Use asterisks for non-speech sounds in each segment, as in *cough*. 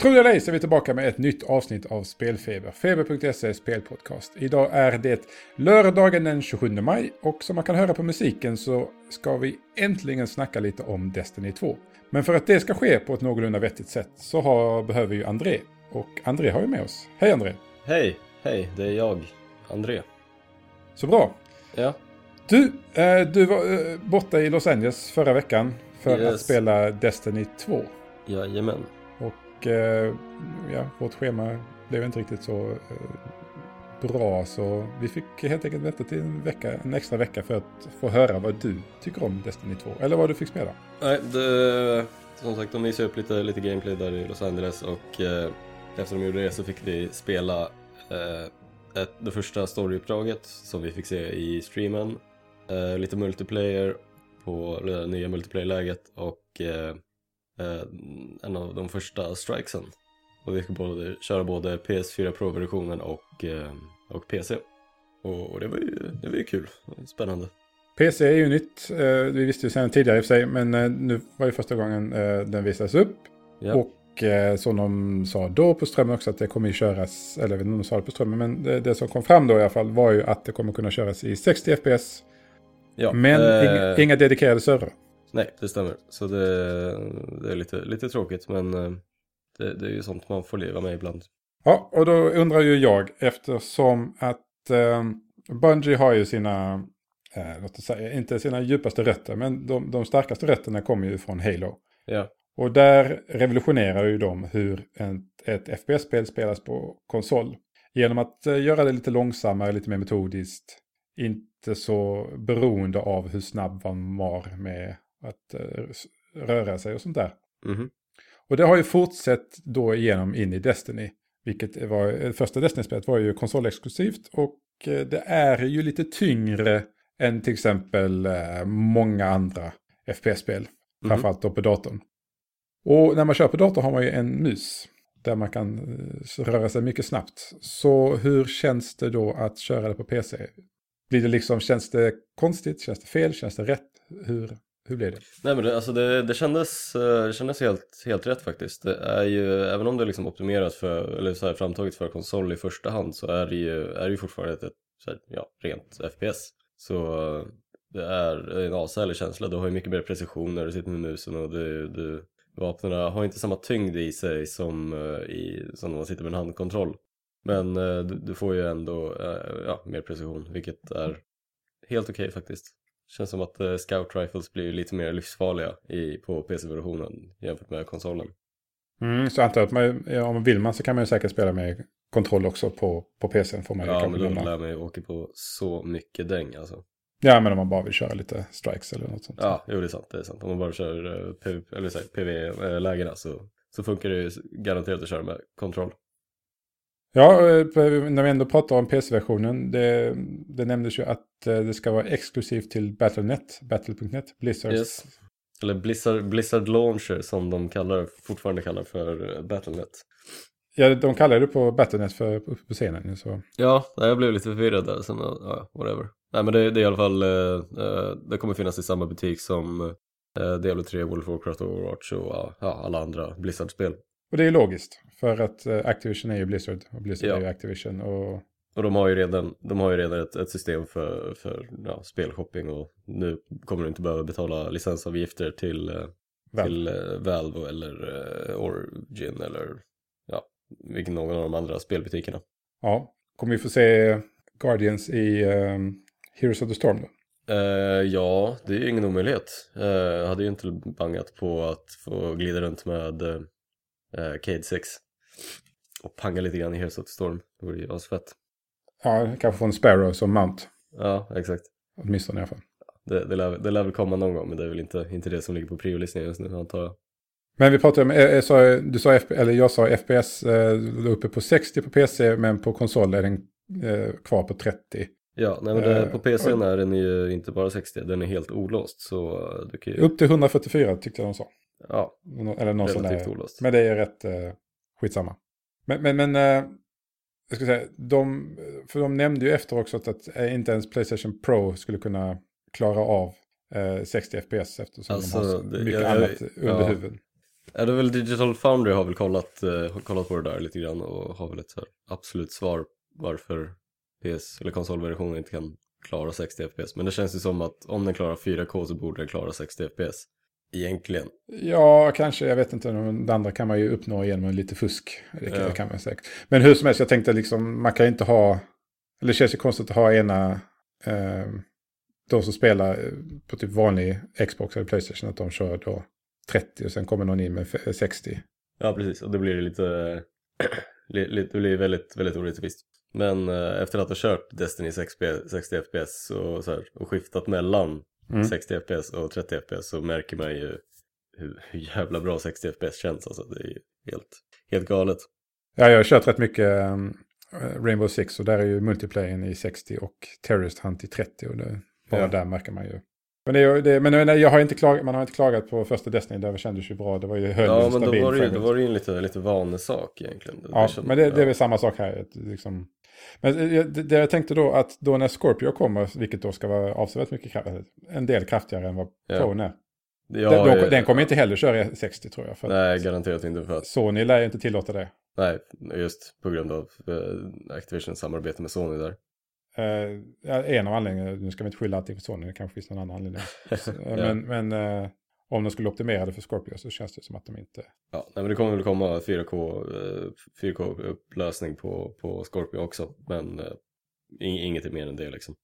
Tror eller ej så är vi tillbaka med ett nytt avsnitt av Spelfeber. Feber.se spelpodcast. Idag är det lördagen den 27 maj och som man kan höra på musiken så ska vi äntligen snacka lite om Destiny 2. Men för att det ska ske på ett någorlunda vettigt sätt så har, behöver vi ju André. Och André har ju med oss. Hej André! Hej, hej, det är jag, André. Så bra! Ja. Du, eh, du var eh, borta i Los Angeles förra veckan för Yes. att spela Destiny 2. Jajamän. Och eh, ja, vårt schema blev inte riktigt så eh, bra så vi fick helt enkelt vänta till en, vecka, en extra vecka för att få höra vad du tycker om Destiny 2. Eller vad du fick spela. Nej, det, som sagt, de visade upp lite, lite gameplay där i Los Angeles och eh, efter de gjorde det så fick vi spela eh, ett, det första storyuppdraget som vi fick se i streamen. Eh, lite multiplayer på det nya multiplayer-läget och eh, eh, en av de första strikesen. Och vi fick både, köra både PS4 Pro-versionen och, eh, och PC. Och, och det, var ju, det var ju kul, spännande. PC är ju nytt. Eh, vi visste ju sedan tidigare i och för sig. Men eh, nu var det första gången eh, den visades upp. Ja. Och eh, som de sa då på strömmen också att det kommer ju köras. Eller jag vet inte om de sa det på strömmen. Men det, det som kom fram då i alla fall var ju att det kommer kunna köras i 60 FPS. Ja, Men eh, inga, inga dedikerade servrar. Nej, det stämmer. Så det, det är lite, lite tråkigt men eh, det, det är ju sånt man får leva med ibland. Ja, och då undrar ju jag eftersom att eh, Bungie har ju sina, eh, låt oss säga, inte sina djupaste rötter, men de, de starkaste rötterna kommer ju från Halo. Ja, Och där revolutionerar ju de hur en, ett FPS-spel spelas på konsol. Genom att eh, göra det lite långsammare, lite mer metodiskt. Inte så beroende av hur snabb man var med att eh, röra sig och sånt där. mhm. Och det har ju fortsatt då igenom in i Destiny. Vilket var, eh, första Destiny-spelet var ju konsolexklusivt och eh, det är ju lite tyngre än till exempel många andra FPS-spel. Mhm. Framförallt då på datorn. Och när man kör på datorn har man ju en mus. Där man kan röra sig mycket snabbt. Så hur känns det då att köra det på PC? Blir det liksom, känns det konstigt? Känns det fel? Känns det rätt? Hur, hur blev det? Nej men det, alltså det, det kändes, eh, det kändes helt, helt rätt faktiskt. Det är ju, även om det är liksom optimerat för, eller så här framtaget för konsol i första hand så är det ju, är det ju fortfarande ett, ett så här, ja, rent FPS. Så eh, det är en ashärlig känsla. Du har ju mycket mer precision när du sitter med musen och du, du vapnen har inte samma tyngd i sig som, eh, i, som när man sitter med en handkontroll. Men du, du får ju ändå ja, mer precision, vilket är helt okej faktiskt. Känns som att eh, Scout Rifles blir lite mer livsfarliga i, på PC-versionen jämfört med konsolen. Mm, så jag antar att man, ja, om man vill man så kan man ju säkert spela med kontroll också på, på PC. Får man ju Ja, men då lär mig åka på så mycket däng alltså. Ja, men om man bara vill köra lite strikes eller något sånt. Ja, jo det är sant, det är sant. Om man bara kör eh, PV, eller så här, PV-lägena så, så funkar det ju garanterat att köra med kontroll. Ja, eh, när vi ändå pratar om PC-versionen. Det, det nämndes ju att eh, det ska vara exklusivt till Battle.net, Battle.net, Blizzards. Yes. Eller Blizzard, Blizzard Launcher som de kallar, fortfarande kallar för eh, Battle.net. Ja, de kallar det på Battle.net för på scenen. Så. Ja, jag blev lite förvirrad där, sen, ja, whatever. Nej men det, det är i alla fall, det kommer finnas i samma butik som eh, Diablo 3, World of Warcraft, Overwatch och ja, alla andra Blizzard-spel. Och det är logiskt. För att eh, Activision är ju Blizzard och Blizzard Ja. är ju Activision. Och Och de har ju redan, de har ju redan ett, ett system för, för ja, spelshopping och nu kommer du inte behöva betala licensavgifter till, eh, Valve. till eh, Valve eller eh, Origin eller ja, vilken någon av de andra spelbutikerna. ja, kommer vi få se Guardians i eh, Heroes of the Storm då? Eh, ja, det är ju ingen omöjlighet. Jag hade ju inte bangat på att få glida runt med eh, Cade 6 och panga lite grann i Heroes of the Storm. Det vore ju asfett. Ja, kanske få en Sparrow som mount. Ja, exakt. Åtminstone i alla fall. Det, det, lär, det lär väl komma någon gång, men det är väl inte, inte det som ligger på priolisningen just nu, antar jag. Men vi pratade om, eh, eh, sa, du sa, FP, eller jag sa FPS eh, låg uppe på 60 på PC, men på konsol är den eh, kvar på 30. Ja, nej men det, Eh, på PC är den ju inte bara 60, den är helt olåst, så eh, du kan ju... Upp till 144 tyckte jag de sa. Ja, Eller någon sån relativt där. olåst. Men det är rätt eh, skitsamma. Men, men, men eh, jag ska säga, de, för de nämnde ju efter också att, att eh, inte ens Playstation Pro skulle kunna klara av eh, 60 FPS eftersom Alltså, de har så mycket jag- jag- annat under ja. huven. Ja, det är väl Digital Foundry har väl kollat, eh, kollat på det där lite grann och har väl ett här absolut svar varför PS eller konsolversionen inte kan klara 60 FPS. Men det känns ju som att om den klarar 4K så borde den klara 60 FPS. Egentligen. Ja, kanske. Jag vet inte. Det andra kan man ju uppnå genom lite fusk. Det kan, Ja. det kan man säkert. Men hur som helst, jag tänkte liksom, man kan inte ha... Eller det känns ju konstigt att ha ena... Eh, de som spelar eh, på typ vanlig Xbox eller Playstation, att de kör då 30 och sen kommer någon in med f- 60. Ja, precis. Och det blir lite, *clears throat* li- li- det blir väldigt, väldigt orättvist. Men eh, efter att ha kört Destiny 60, 60 FPS och, så här, och skiftat mellan Mm. 60 FPS och 30 FPS så märker man ju hur, hur jävla bra 60 FPS känns. Alltså, det är helt, helt galet. Ja, jag har kört rätt mycket eh, Rainbow Six och där är ju multiplayern i 60 och Terrorist Hunt i 30 och det, bara Ja. där märker man ju. Men, det, det, men nej, jag har inte klagat, man har inte klagat på första Destiny, där kändes ju bra. Det var ju höll Ja, en men då var det ju, då var det ju en lite, lite vanesak egentligen. Det, Ja, men det, det är väl samma sak här. Liksom. Men eh, det, jag tänkte då att då när Scorpio kommer, vilket då ska vara avsevärt mycket kraftigare, en del kraftigare än vad Ja. Är. Ja, den, de, den kommer inte heller köra 60 tror jag. Nej, garanterat inte för att, Sony lär ju inte tillåta det. nej, just på grund av eh, Activisions samarbete med Sony där. Eh, en av anledningarna, nu ska vi inte skylla allting för Sony, det kanske finns någon annan anledning. *laughs* Ja. Men, men eh, om de skulle optimera det för Scorpio så känns det som att de inte... Ja, nej, men det kommer väl komma 4K, eh, 4K-upplösning på, på Scorpio också, men eh, ing- inget mer än det liksom.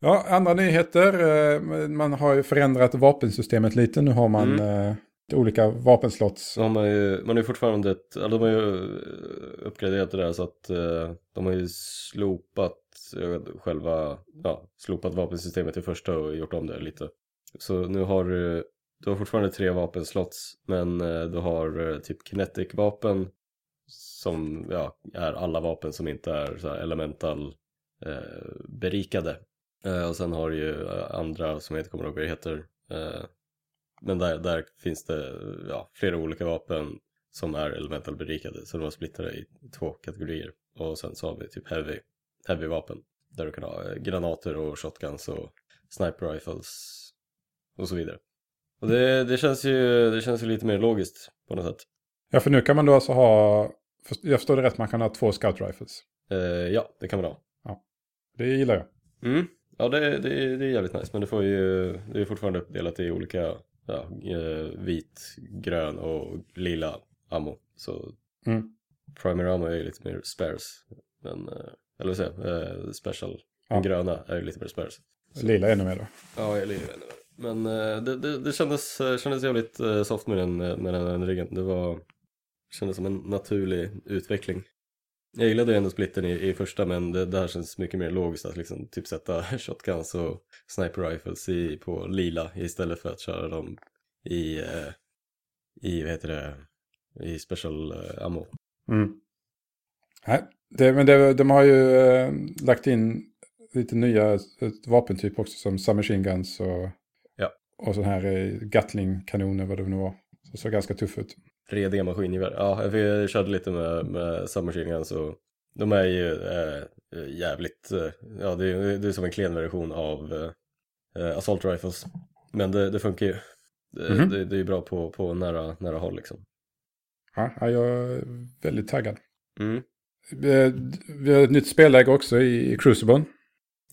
Ja, andra nyheter. eh, Man har ju förändrat vapensystemet lite. Nu har man eh, olika vapenslots. Så har man ju, man har ju fortfarande ett, eller de har ju eh, uppgraderat det där så att eh, de har ju slopat eh, själva, ja, slopat vapensystemet i första och gjort om det lite. Så nu har du, du har fortfarande tre vapenslots men eh, du har eh, typ kinetic-vapen som ja, är alla vapen som inte är så här elemental eh, berikade. Eh, och sen har du ju eh, andra som jag inte kommer ihåg vad det heter. Eh, men där, där finns det ja, flera olika vapen som är elemental berikade. Så de har splittrade i två kategorier. Och sen så har vi typ heavy, heavy vapen. Där du kan ha eh, granater och shotguns och sniper rifles och så vidare. Och det, det, känns ju, det känns ju lite mer logiskt på något sätt. Ja, för nu kan man då alltså ha... Jag förstår det rätt, man kan ha två scout rifles. Eh, ja, det kan man ha. Det gillar jag. Mm. Ja, det, det, det är jävligt nice. Men det, får ju, det är fortfarande uppdelat i olika ja, eh, vit, grön och lila ammo. Så Mm. primary ammo är ju lite mer spares. Men, eh, eller vad säger jag, eh, special. Ja. Gröna är ju lite mer spares. Lila ännu mer då. Ja, lider ännu värre. Men eh, det, det, det kändes, eh, kändes jävligt eh, soft med den, med den ryggen. Det var, kändes som en naturlig utveckling. Jag gillade ju ändå splitten i, i första men det, det här känns mycket mer logiskt att liksom typ sätta *laughs* shotguns och sniper rifles i, på lila istället för att köra dem i, i vad heter det, i special ammo. Mm. Nej, det, men det, de har ju äh, lagt in lite nya vapentyp också som submachine guns och, och sån här eh, Gatling-kanoner vad det nu var. Så det såg ganska tuff ut. 3D-maskingevär. Ja, jag körde lite med, med submachine guns och de är ju eh, jävligt, eh, ja det är, det är som en klen version av eh, assault rifles. Men det, det funkar ju. Det, Mhm. det, det är ju bra på, på nära, nära håll liksom. Ja, ja, jag är väldigt taggad. Mm. Eh, Vi har ett nytt spelläge också i, i Crucible.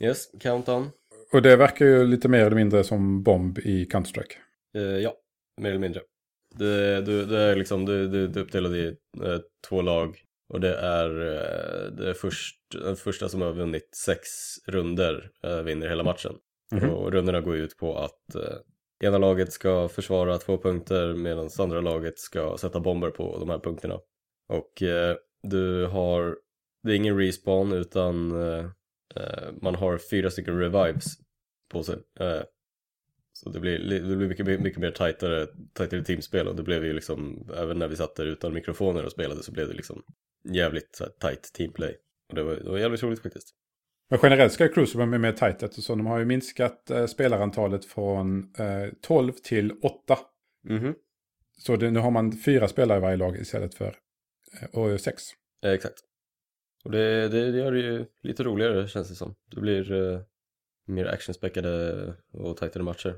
Yes, countdown. Och det verkar ju lite mer eller mindre som bomb i Counter-Strike. Eh, ja, mer eller mindre. Det, det, det är liksom, det, det är uppdelat i eh, två lag. Och det är, eh, det är först, den första som har vunnit sex runder vinner hela matchen. Mhm. Och rundorna går ut på att ena laget ska försvara två punkter medan andra laget ska sätta bomber på de här punkterna. Och du har, det är ingen respawn utan man har fyra stycken revives på sig. Eh, så det blir, li- det blir mycket, mycket mer tajtare, tajtare teamspel och det blev ju liksom, även när vi satt där utan mikrofoner och spelade så blev det liksom jävligt så här, tight teamplay. Och det var, det var jävligt roligt faktiskt. Men generellt ska Crucible med mer tight eftersom de har ju minskat eh, spelarantalet från eh, 12 till 8. Mhm. Så det, nu har man fyra spelare i varje lag istället för eh, sex. Eh, exakt. Och det, det, det gör det ju lite roligare känns det som. Det blir eh, mer actionspäckade och tajtare matcher.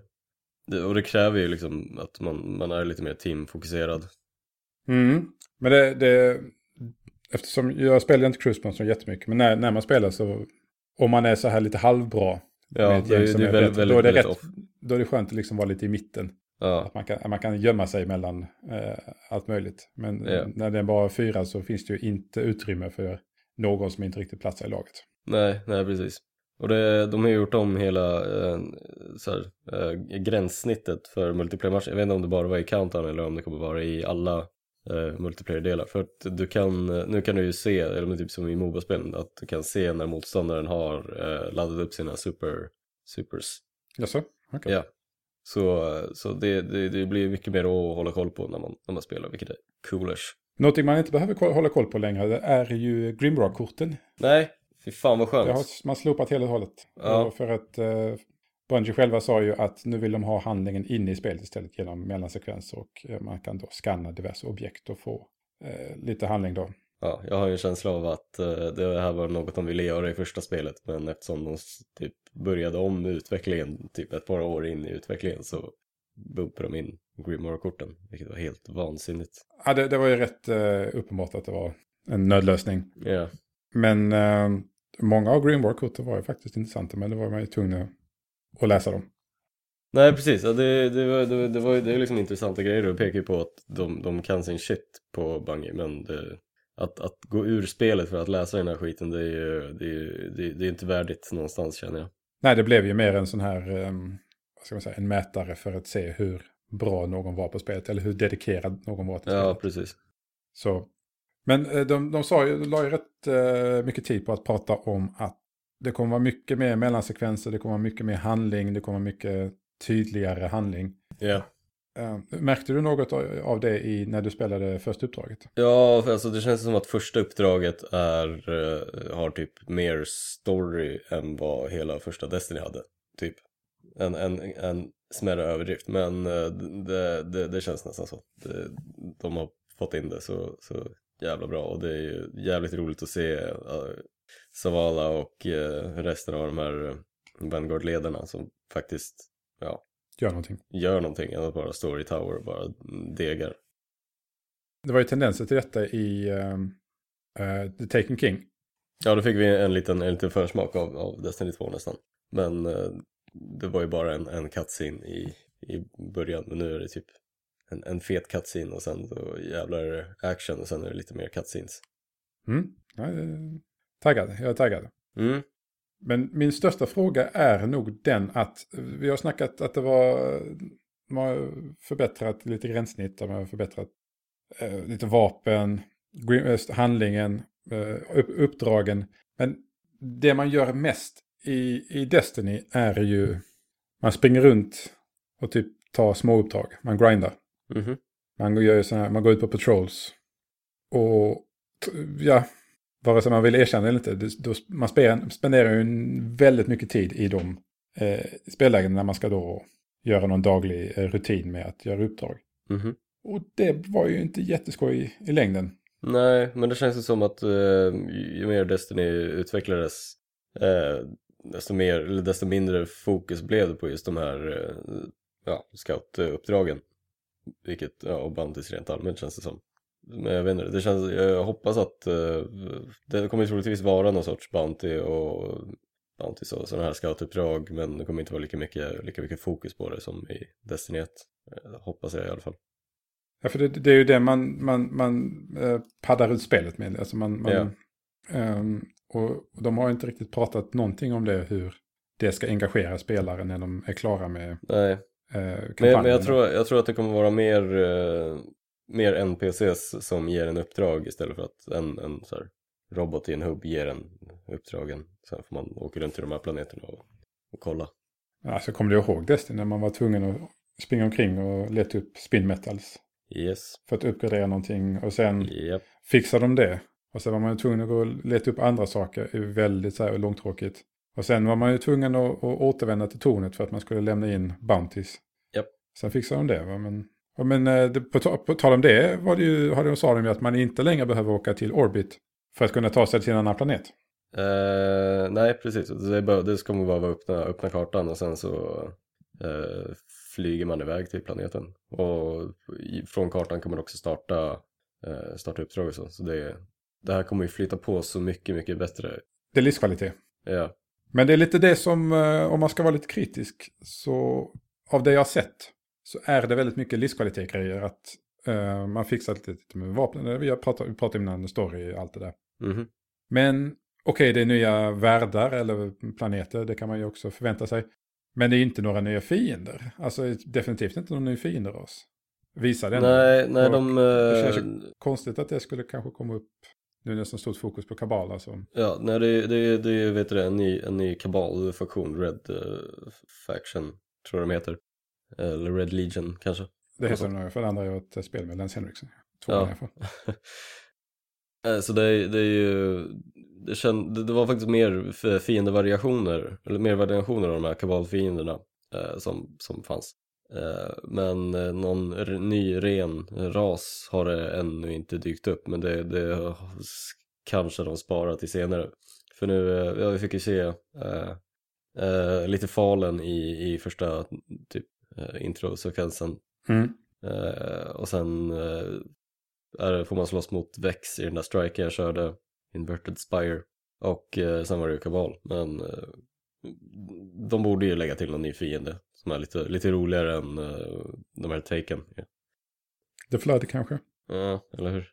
det, och det kräver ju liksom att man, man är lite mer teamfokuserad. Mm. Men det, det, eftersom jag spelar inte Cruise så jättemycket, men när, när man spelar så, om man är så här lite halvbra, Ja, det, är- det är väldigt, då är det rätt- då är det skönt att liksom vara lite i mitten. Ja, Att man kan, man kan gömma sig mellan eh, allt möjligt. Men Ja. när det är bara fyra så finns det ju inte utrymme för någon som inte riktigt platsar i laget. nej, nej precis. Och det, de har ju gjort om hela eh, här, eh, gränssnittet för multiplayer-matcher. Jag vet inte om det bara var i Countdown eller om det kommer vara i alla eh, multiplayer-delar. För att du kan, eh, nu kan du ju se, eller typ som i Moba-spelen, att du kan se när motståndaren har eh, laddat upp sina super, supers. Jaså? Okej. Ja. Så, så det, det, det blir mycket mer att hålla koll på när man, när man spelar, vilket är coolers. Någonting man inte behöver hålla koll på längre är ju Grimrock-korten. Nej, fy fan vad skönt. Det har man slopat helt och hållet. Ja. För att eh, Bungie själva sa ju att nu vill de ha handlingen inne i spelet istället genom mellansekvenser. Och eh, man kan då scanna diverse objekt och få eh, lite handling då. Ja, jag har ju en känsla av att eh, det här var något de ville göra i första spelet men eftersom de typ började om utvecklingen typ ett par år in i utvecklingen så bumpade de in Grimoire-korten vilket var helt vansinnigt. Ja, det, det var ju rätt eh, uppenbart att det var en nödlösning. Ja, Men eh, många av Greenborg-korten var ju faktiskt intressanta. Men det var man ju tvungen att läsa dem. nej precis, ja, det, det, var, det, det, var, det är liksom intressanta grejer och pekar ju på att de, de kan sin shit på Bungie men det, att, att gå ur spelet för att läsa den här skiten det är ju det är, det, är- det är inte värdigt någonstans känner jag. Nej, det blev ju mer en sån här, eh, vad ska man säga, en mätare för att se hur bra någon var på spelet. Eller hur dedikerad någon var till Ja, spelet. precis. Så. Men eh, de, de sa ju, de la ju rätt eh, mycket tid på att prata om att det kommer vara mycket mer mellansekvenser, det kommer vara mycket mer handling, det kommer vara mycket tydligare handling. Eh, märkte du något av det i, när du spelade första uppdraget? Ja, alltså det känns som att första uppdraget är, eh, har typ mer story än vad hela första Destiny hade. Typ. En, en, en smärre överdrift, men det, det, det känns nästan så. Det, de har fått in det så, så jävla bra och det är ju jävligt roligt att se uh, Savala och eh, resten av de här uh, Vanguard-ledarna som faktiskt, ja, Gör någonting. gör någonting än att bara stå i tower och bara degar. Det var ju tendenser till detta i eh, The Taken King. Ja, då fick vi en liten, en liten försmak av, av Destiny 2 nästan. Men eh, det var ju bara en, en cutscene i, i början, men nu är det typ en, en fet cutscene och sen så jävlar action och sen är det lite mer cutscenes. Mm. Ja, taggad, jag är taggad. Mm, Men min största fråga är nog den att vi har snackat att det var, de har förbättrat lite gränssnitt, de har förbättrat eh, lite vapen, eh, handlingen, eh, upp, uppdragen. Men det man gör mest i, i Destiny är ju, man springer runt och typ tar små uppdrag, man grindar. Mhm, Man gör ju såna här, man går ut på patrols. Och ja, vare sig man vill erkänna eller inte, det, då, man spenderar, ju väldigt mycket tid i de eh, spellägen när man ska då göra någon daglig eh, rutin med att göra uppdrag. mhm. Och det var ju inte jätteskoj i, i längden. Nej, men det känns ju som att eh, ju mer Destiny utvecklades eh, desto, mer, eller desto mindre fokus blev det på just de här eh, ja, scoutuppdragen. Vilket, ja, och Bounties rent allmänt känns det som. Men jag vet inte, det känns, jag hoppas att eh, det kommer troligtvis vara någon sorts Bounty och Bounties och sådana här scoutuppdrag men det kommer inte vara lika mycket, lika mycket fokus på det som i Destiny 1. Eh, hoppas jag i alla fall. Ja, för det, det är ju det man, man, man eh, paddar ut spelet med. Alltså man, man, Ja. ehm, och de har inte riktigt pratat någonting om det, hur det ska engagera spelare när de är klara med Nej, eh, Men, kampanjen. men jag, tror, jag tror att det kommer vara mer, eh, mer NPCs som ger en uppdrag istället för att en, en så här, robot i en hubb ger en uppdragen. Sen får man åka runt till de här planeterna och, och kolla. Alltså, kommer du ihåg Destiny när man var tvungen att springa omkring och leta upp spin metals Yes, för att uppgradera någonting och sen japp, fixar de det. Och sen var man tvungen att gå och leta upp andra saker, det är väldigt så här långtråkigt. Och sen var man ju tvungen att, att återvända till tornet för att man skulle lämna in Bounties. Japp. Sen fixade de det. Va? Men, men eh, det, på, på tal om det var det ju, hade de sa de ju att man inte längre behöver åka till Orbit för att kunna ta sig till en annan planet. Eh, nej, precis. Det, bara, det ska bara vara öppna, öppna kartan och sen så eh, flyger man iväg till planeten. Och i, från kartan kan man också starta, eh, starta uppdrag och så. Så det, det här kommer ju flytta på så mycket, mycket bättre. Det är livskvalitet. Ja, Men det är lite det som, eh, om man ska vara lite kritisk, så av det jag har sett så är det väldigt mycket livskvalitet-grejer. Att eh, man fixar lite, med. Vi har pratat, vi pratade innan story och allt det där. mhm. Men okej, det är nya världar eller planeter, det kan man ju också förvänta sig. Men det är inte några nya fiender. Alltså definitivt inte några nya fiender oss. Visar den. Nej, nej Och de... det känns eh, Konstigt att det skulle kanske komma upp nu när det är så stort fokus på kabal. Alltså. Ja, nej det, det, det vet du en ny, en ny kabal-faktion, Red eh, Faction, tror jag de heter. Eller Red Legion kanske. Det Alltså. heter det nog, för det andra är ju ett spel med Lance Henriksen. Två Ja. i alla fall. *laughs* Eh, Så det, är- det är ju, det, känd, det, var faktiskt mer fiendevariationer, eller mer variationer av de här kabalfienderna eh, som, som fanns. Eh, men eh, någon ny ren ras har det ännu inte dykt upp, men det, det kanske de sparar till senare. För nu, eh, ja, vi fick ju se eh, eh, lite falen i, i första typ eh, introsekvensen Mm. Och sen är, får man slåss mot Vex i den där striken jag körde, Inverted Spire. Och sen var det ju Kabal, men de borde ju lägga till någon ny fiende som är lite, lite roligare än eh, de här Taken. Ja, Det flödde kanske. eller hur?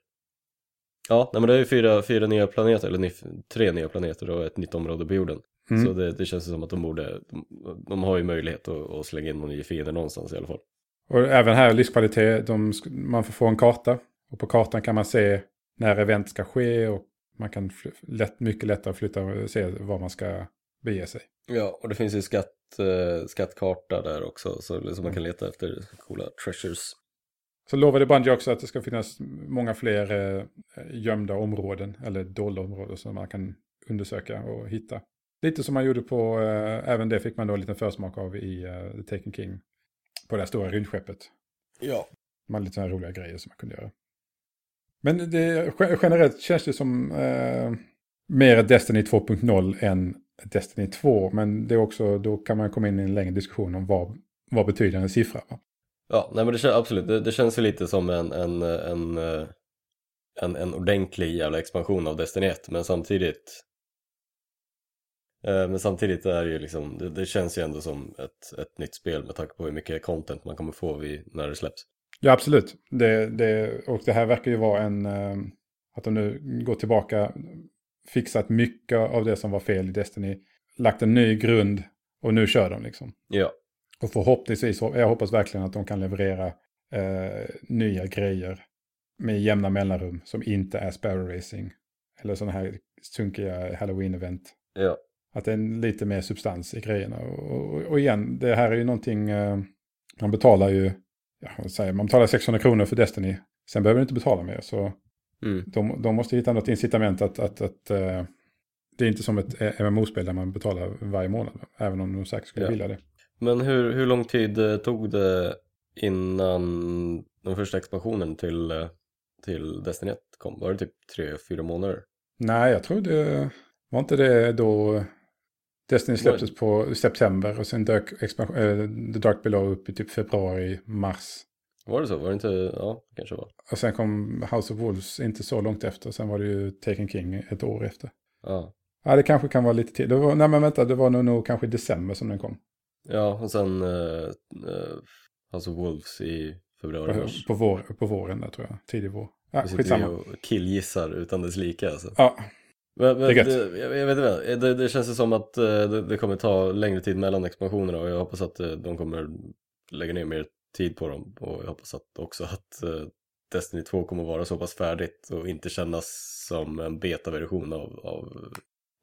Ja, nej, men det är ju fyra, fyra nya planeter, eller ny, tre nya planeter och ett nytt område på jorden. Mm. Så det, det känns som att de borde, de, de har ju möjlighet att, att slänga in någon ny fiende någonstans i alla fall. Och även här livskvalitet, de, man får få en karta. Och på kartan kan man se när event ska ske och man kan lätt, mycket lättare flytta och se var man ska bege sig. Ja, och det finns ju skatt, eh, skattkarta där också, så, så man kan leta efter coola treasures. Så lovade Bungie också att det ska finnas många fler eh, gömda områden, eller dolda områden som man kan undersöka och hitta. Lite som man gjorde på, eh, även det fick man då en liten försmak av i eh, The Taken King. På det här stora rymdskeppet. Ja. Man lite sådana roliga grejer som man kunde göra. Men det, ge- generellt känns det som eh, mer Destiny 2.0 än Destiny 2. Men det är också, då kan man komma in i en längre diskussion om vad, vad betyder en siffra. Va? Ja, nej men det känns absolut, det, det känns ju lite som en, en, en, en, en ordentlig jävla expansion av Destiny 1, men samtidigt eh, men samtidigt är det ju liksom, det, det känns ju ändå som ett, ett nytt spel med tanke på hur mycket content man kommer få vid, när det släpps. Ja, absolut. Det, det, och det här verkar ju vara en... eh, Att de nu går tillbaka, fixat mycket av det som var fel i Destiny, lagt en ny grund och nu kör de liksom. Ja, Och förhoppningsvis, jag hoppas verkligen att de kan leverera eh, nya grejer med jämna mellanrum som inte är Sparrow Racing. Eller sådana här sunkiga Halloween-event. ja, Att det är lite mer substans i grejerna. Och, och, och igen, det här är ju någonting, eh, man betalar ju, ja, vad säger, man betalar 600 kronor för Destiny. Sen behöver du inte betala mer. Så mm. de, de måste hitta något incitament att, att, att eh, det är inte som ett eh, MMO-spel där man betalar varje månad. Även om de säkert skulle Ja. vilja det. Men hur, hur lång tid eh, tog det innan den första expansionen till, till Destiny 1 kom? Var det typ tre fyra månader? Nej, jag tror det var inte det då Destiny släpptes på september och sen dök expansion, eh, The Dark Below upp i typ februari, mars. Var det så? Var det inte, ja, kanske var. Och sen kom House of Wolves inte så långt efter. Sen var det ju Taken King ett år efter. Ja, Ja, det kanske kan vara lite till. Det var, nej, men vänta, det var nog, nog kanske i december som den kom. ja och sen uh, uh, House of Wolves i februari, På, på, vår, på våren där tror jag. Tidig vår. Ja, Vi sitter ju och killgissar utan dess like alltså. Ja, Men, men Det är gött. det, jag, jag vet inte, det, det känns som att eh, det, det kommer ta längre tid mellan expansionerna och jag hoppas att eh, de kommer lägga ner mer tid på dem och jag hoppas att också att eh, Destiny 2 kommer vara så pass färdigt och inte kännas som en betaversion av, av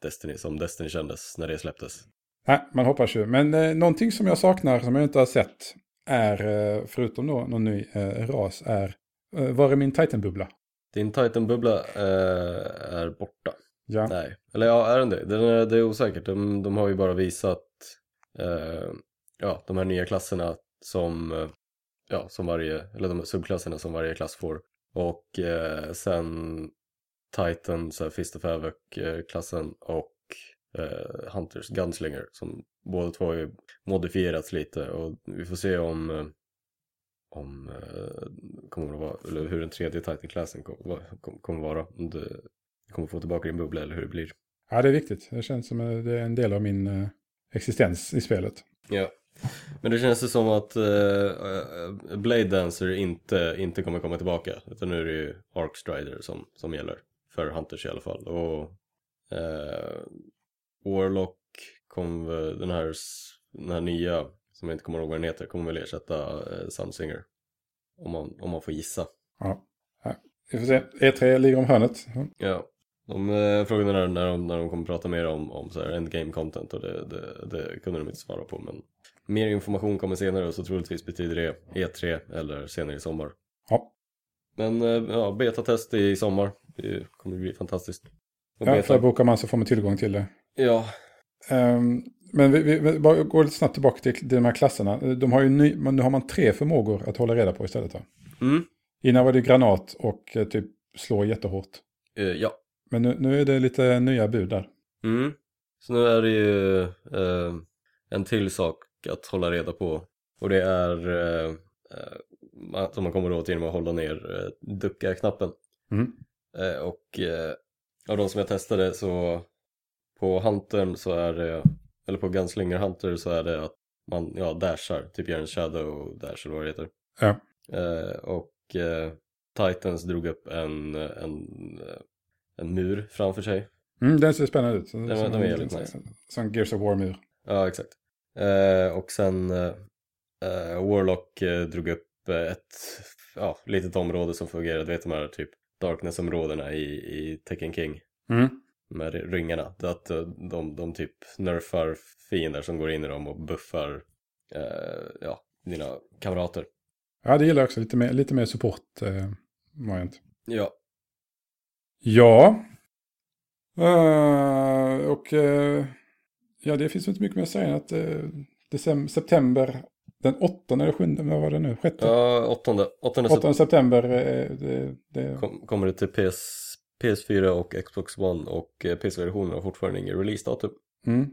Destiny som Destiny kändes när det släpptes. nej, man hoppas ju. Men eh, någonting som jag saknar som jag inte har sett är, eh, förutom då någon ny eh, ras, är eh, var är min Titan-bubbla? Din Titan-bubbla eh, är borta. Ja, Nej, eller ja, är den det? Den är, det är osäkert. De, de har ju bara visat eh, ja, de här nya klasserna som, eh, ja, som varje, eller de subklasserna som varje klass får. Och eh, sen Titan, så här Fist of Havoc-klassen och eh, Hunters Gunslinger som båda två har ju modifierats lite och vi får se om eh, om eh, kommer att vara, eller hur den tredje Titan-klassen kommer, vara. Om du kommer få tillbaka din bubbla eller hur det blir. Ja, det är viktigt. Det känns som det är en del av min existens i spelet. Ja. Men det känns det som att uh, Blade Dancer inte, inte kommer komma tillbaka. Utan nu är det ju Ark Strider som, som gäller. För Hunters i alla fall. Och uh, Warlock kom den här, den här nya, som jag inte kommer ihåg vad den heter, kommer väl ersätta uh, Sunsinger. Om man, om man får gissa. Ja. Vi får se. E3 ligger om hörnet. Ja. De eh, frågade när, när, de, när de kommer prata mer om, om så här endgame content och det, det, det kunde de inte svara på men mer information kommer senare och så troligtvis betyder det E3 eller senare i sommar. Ja. Men eh, ja, betatest i sommar, det kommer bli fantastiskt. Och ja, förbokar man så får man tillgång till det. Ja. Um, men vi, vi, vi går lite snabbt tillbaka till, till de här klasserna. De har ju ny, nu har man tre förmågor att hålla reda på istället va? Mm. Innan var det granat och eh, typ slå jättehårt. Uh, ja. Men nu, nu är det lite nya bud där. Mm. Så nu är det ju uh, en till sak att hålla reda på. Och det är uh, som man kommer åt genom att hålla ner uh, ducka-knappen. Mm. och av de som jag testade så på Huntern så är det, eller på Gunslinger Hunter så är det att man ja, dashar, typ gör en shadow dash eller vad det heter. Ja. och eh, Titans drog upp en, en, en mur framför sig. Mm, den ser spännande ut. Den, den var jävligt nice. Som Gears of War-mur. Ja, exakt. Eh, och sen eh, Warlock eh, drog upp ett ja, litet område som fungerade, vet de här typ Darkness-områdena i, i Tekken King. Mm. Med ringarna. Att de, de typ nerfar fiender som går in i dem och buffar eh, ja, dina kamrater. Ja, det gillar jag också. Lite mer, lite mer support eh, variant. Ja. Ja. Uh, och uh, ja, det finns inte mycket mer att säga än att december, september, den åttonde eller sjunde, vad var det nu? Sjätte? Ja, åttonde. Åttonde, åttonde september. det, det... Kom, kommer det till PS, PS4 och Xbox One och PC-versionen har fortfarande ingen releasedatum. Mm.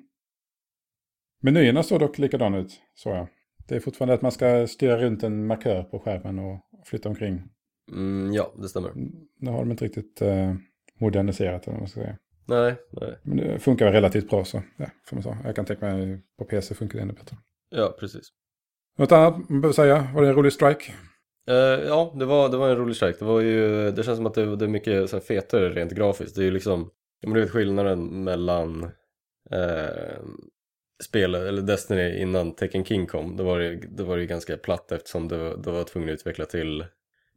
Menyerna står dock likadana ut, så jag. Det är fortfarande att man ska styra runt en markör på skärmen och flytta omkring. Mm, ja, det stämmer. Nu har de inte riktigt eh, moderniserat eller vad man ska säga. Nej, nej. Men det funkar relativt bra så, ja, får man säga. Jag kan tänka mig på PC funkar det ännu bättre. Ja, precis. Något annat man behöver säga? Var det en rolig strike? Uh, ja, det var, det var en rolig strike. Det var ju, det känns som att det, det är mycket så här, fetare rent grafiskt. Det är ju liksom, ja men du vet skillnaden mellan uh, spel, eller Destiny innan Tekken King kom, då var det, då var det ganska platt eftersom det, var, det var tvungen att utveckla till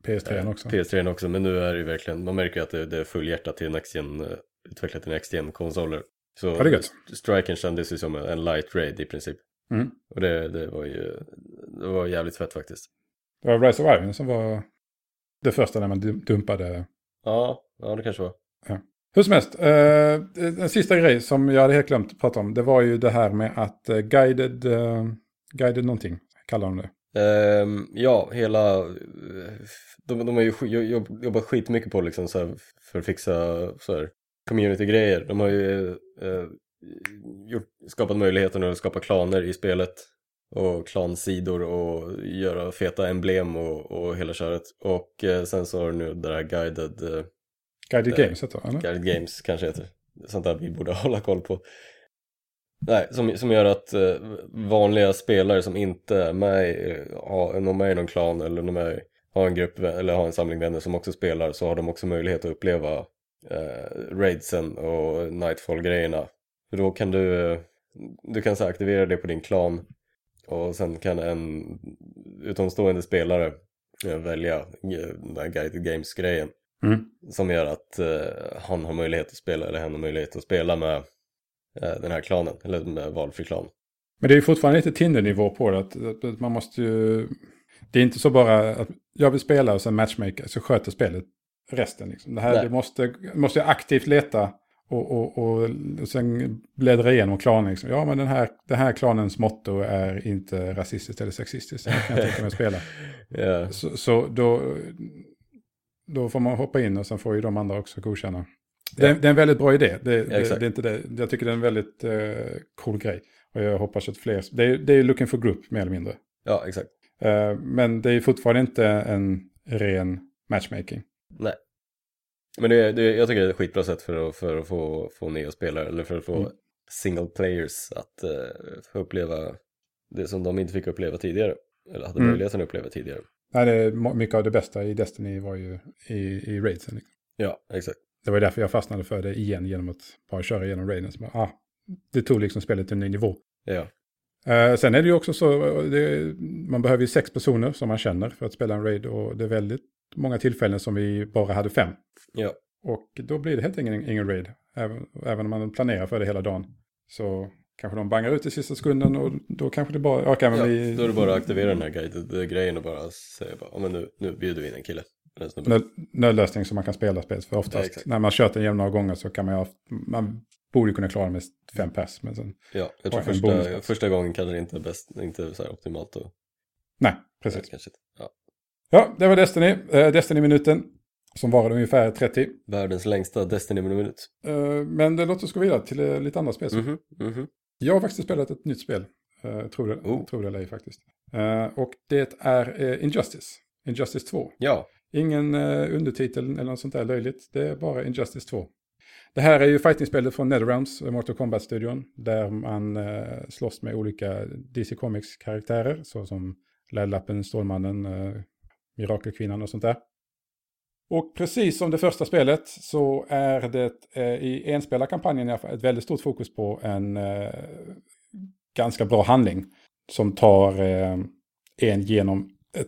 PS3 eh, också. PS3 också, men nu är det ju verkligen, man märker att det, det är fullhjärtat till Next Gen, utvecklat till Next Gen konsoler. Så ja, det är. Striken kändes ju som en light raid i princip. Mm. Och det, det var ju, det var jävligt fett faktiskt. Det var Rise of Iron som var det första när man dumpade. Ja, ja det kanske var. Ja. Hur som helst, eh, en sista grej som jag hade helt glömt att prata om. Det var ju det här med att eh, guided, eh, guided någonting, kallar de det. Um, ja, hela... De, de har ju jobbat skitmycket på liksom så här, för att fixa så här, community-grejer. De har ju uh, gjort, skapat möjligheten att skapa klaner i spelet och klansidor och göra feta emblem och, och hela köret. Och uh, sen så har du nu det här guided uh, Guided Games heter det? Guided Games kanske heter. Sånt där vi borde *laughs* hålla koll på. Nej, som, som gör att eh, vanliga spelare som inte är med, har, någon med i någon klan eller någon med, har en grupp eller har en samling vänner som också spelar så har de också möjlighet att uppleva eh, raidsen och nightfall-grejerna. För då kan du, du kan så aktivera det på din klan och sen kan en utomstående spelare eh, välja den där guided games-grejen. Mm. Som gör att eh, han har möjlighet att spela, eller hen har möjlighet att spela med eh, den här klanen, eller med valfri klan. Men det är ju fortfarande lite Tinder-nivå på det. Att, att, man måste ju... Det är inte så bara att jag vill spela och sen matchmaker så sköter spelet resten. Liksom. Det här du måste, måste aktivt leta och, och, och, sen bläddra igenom klanen. Liksom. Ja, men den här, den här klanens motto är inte rasistiskt eller sexistiskt. Det kan jag tänka mig att spela. *laughs* yeah. så, så då, då får man hoppa in och sen får ju de andra också godkänna. Det, är, det är en väldigt bra idé. Det, det, det, är inte det. Jag tycker det är en väldigt uh, cool grej. Och jag hoppas att fler... Det är, det är looking for group mer eller mindre. Ja, exakt. Eh, men det är fortfarande inte en ren matchmaking. Nej. Men det, det, jag tycker det är ett skitbra sätt för att, för att få, få nya spelare, eller för att få Mm. single players att uh, få uppleva det som de inte fick uppleva tidigare. Eller hade Mm. möjligheten att uppleva tidigare. Nej, det mycket av det bästa i Destiny var ju i, i raidsen. Liksom. Ja, exakt. Det var därför jag fastnade för det igen genom att bara köra igenom raiden. Så bara, ah, det tog liksom spelet till en ny nivå. Ja, Eh, sen är det ju också så, eh, det, man behöver ju sex personer som man känner för att spela en raid och det är väldigt många tillfällen som vi bara hade fem. ja, Och då blir det helt enkelt ingen, ingen raid, även, även om man planerar för det hela dagen. Så kanske de bangar ut i sista sekunden och då kanske det bara, okej men ja. vi... Då är det bara att aktivera den här guided grejen och bara säga bara, ja men nu, nu bjuder vi in en kille. Nödlösning som man kan spela spelet. För Ja, oftast exakt. när man kört den jämna gånger så kan man ju, man borde kunna klara med fem pers. Men sen, Ja, jag tror första, första gången kanske det inte är bäst, inte så optimalt och nej, precis. kanske inte. Ja. Ja, det var Destiny. Uh, Destiny-minuten. Som varade ungefär 30. Världens längsta Destiny-minut. Eh, men det låter oss gå vidare till eh, lite andra spel. Mhm, mhm. Jag har faktiskt spelat ett nytt spel. Tror, det, Oh. tror det eller ej faktiskt. Eh, och det är eh, Injustice. Injustice 2. Ja, Ingen undertitel eller något sånt där löjligt. Det är bara Injustice 2. Det här är ju fighting-spelet från Netherrealms, eh, Mortal Kombat-studion. Där man uh, slåss med olika DC Comics-karaktärer. Såsom Läderlappen, Stålmannen, uh, Mirakelkvinnan och sånt där. Och precis som det första spelet så är det eh, i enspelarkampanjen i alla fall ett väldigt stort fokus på en eh, ganska bra handling. Som tar eh, en genom ett,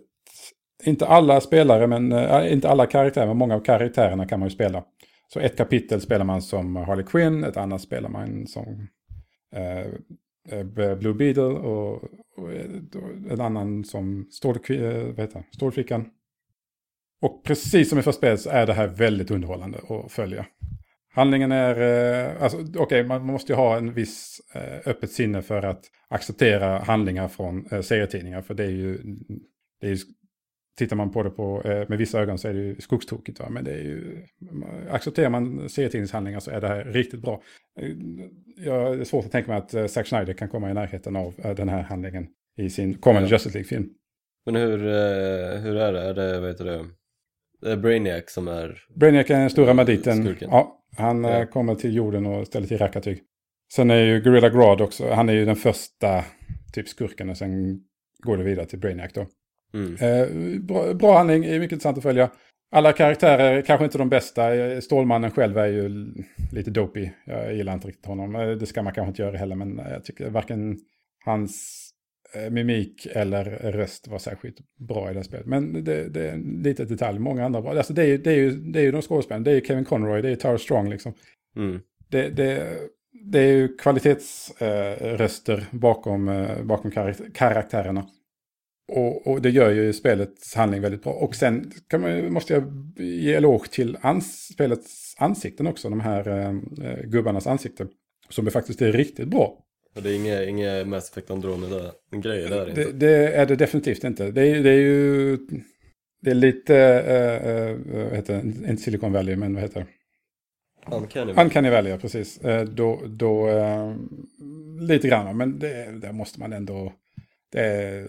inte alla spelare, men eh, inte alla karaktärer, men många av karaktärerna kan man ju spela. Så ett kapitel spelar man som Harley Quinn, ett annat spelar man som eh, Eh, Blue Beetle och, och eh, en annan som eh, vad? Stålflickan. Och precis som i första spelet så är det här väldigt underhållande att följa. Handlingen är, alltså okej, man måste ju ha en viss öppet sinne för att acceptera handlingar från serietidningar. För det är ju, det är ju tittar man på det på, eh, med vissa ögon så är det ju skogstokigt. Va? Men det är ju, accepterar man serietidningshandlingar så är det här riktigt bra. Eh, Jag det är svårt att tänka mig att eh, Zack Snyder kan komma i närheten av den här handlingen i sin kommande Ja. Justice League-film. men hur, hur är det? Är det, vad heter det? Det är Brainiac som är... Brainiac är den stora banditen. Skurken. Ja, han Ja. kommer till jorden och ställer till rackartyg. Sen är ju Gorilla Grodd också, han är ju den första typ skurken och sen går det vidare till Brainiac då. Mm. Eh, bra, bra handling, är mycket intressant att följa. Alla karaktärer, kanske inte de bästa. Eh, Stålmannen själv är ju lite dopey. Jag gillar inte riktigt honom. Eh, Det ska man kanske inte göra heller, men jag tycker varken hans mimik eller röst var särskilt bra i det spelet. Men det, det är en liten detalj, många andra bra. Alltså det, är, det, är ju, det är ju de skådespelarna, det är ju Kevin Conroy, det är Tara Strong liksom. Mm. Det, det, det är ju kvalitetsröster röster bakom, bakom karak- karaktärerna. Och, och det gör ju spelets handling väldigt bra. Och sen man, måste jag ge eloge till ans, spelets ansikten också. De här eh, gubbarnas ansikten. Som är faktiskt är riktigt bra. Och det är inga, inga Mass Effect Andromeda-grejer där inte. Det, det är det definitivt inte. Det är, det är ju... Det är lite, eh, vad heter det, inte Silicon Valley, men vad heter det? Uncanny. Uncanny Valley, ja, precis. Eh, Då, då eh, lite grann, men det, där måste man ändå... Det,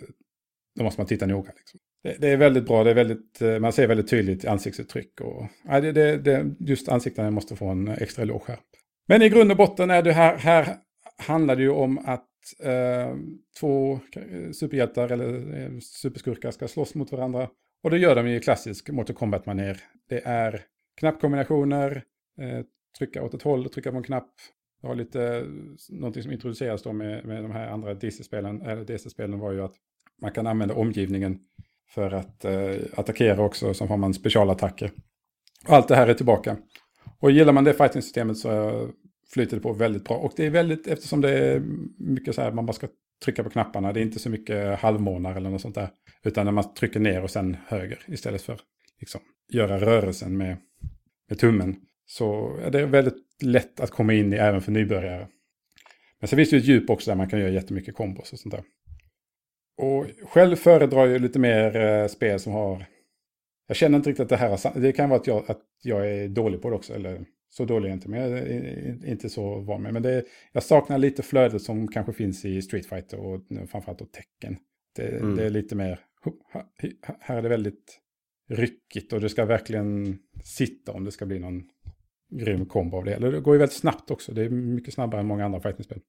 då måste man titta noga. Liksom. Det, det är väldigt bra, det är väldigt, eh, man ser väldigt tydligt ansiktsuttryck. Och, ja, det, det, det, just ansiktena måste få en extra eloge här. Men i grund och botten är det här, här handlar det ju om att eh, två eh, superhjältar eller eh, superskurkar ska slåss mot varandra. Och det gör de i klassisk Mortal Kombat-manér. Det är knappkombinationer, eh, trycka åt ett håll, trycka på en knapp. Det har lite, eh, någonting som introduceras då med, med de här andra DC-spelen, eller DC-spelen var ju att man kan använda omgivningen för att eh, attackera också, så har man specialattacker. Allt det här är tillbaka. Och gillar man det fighting-systemet så flyter det på väldigt bra. Och det är väldigt, eftersom det är mycket så här, man bara ska trycka på knapparna, det är inte så mycket halvmånar eller något sånt där. Utan när man trycker ner och sen höger istället för liksom göra rörelsen med, med tummen. Så är det väldigt lätt att komma in i även för nybörjare. Men sen finns det ju ett djup också där man kan göra jättemycket kombos och sånt där. Och själv föredrar jag lite mer eh, spel som har... Jag känner inte riktigt att det här har... Det kan vara att jag, att jag är dålig på det också. Eller så dålig är jag inte, men jag är inte så van med. Men det, jag saknar lite flödet som kanske finns i Street Fighter och framförallt då tecken. Det, mm. det är lite mer, här är det väldigt ryckigt och det ska verkligen sitta om det ska bli någon grym kombo av det. Eller det går ju väldigt snabbt också, det är mycket snabbare än många andra fightingspel.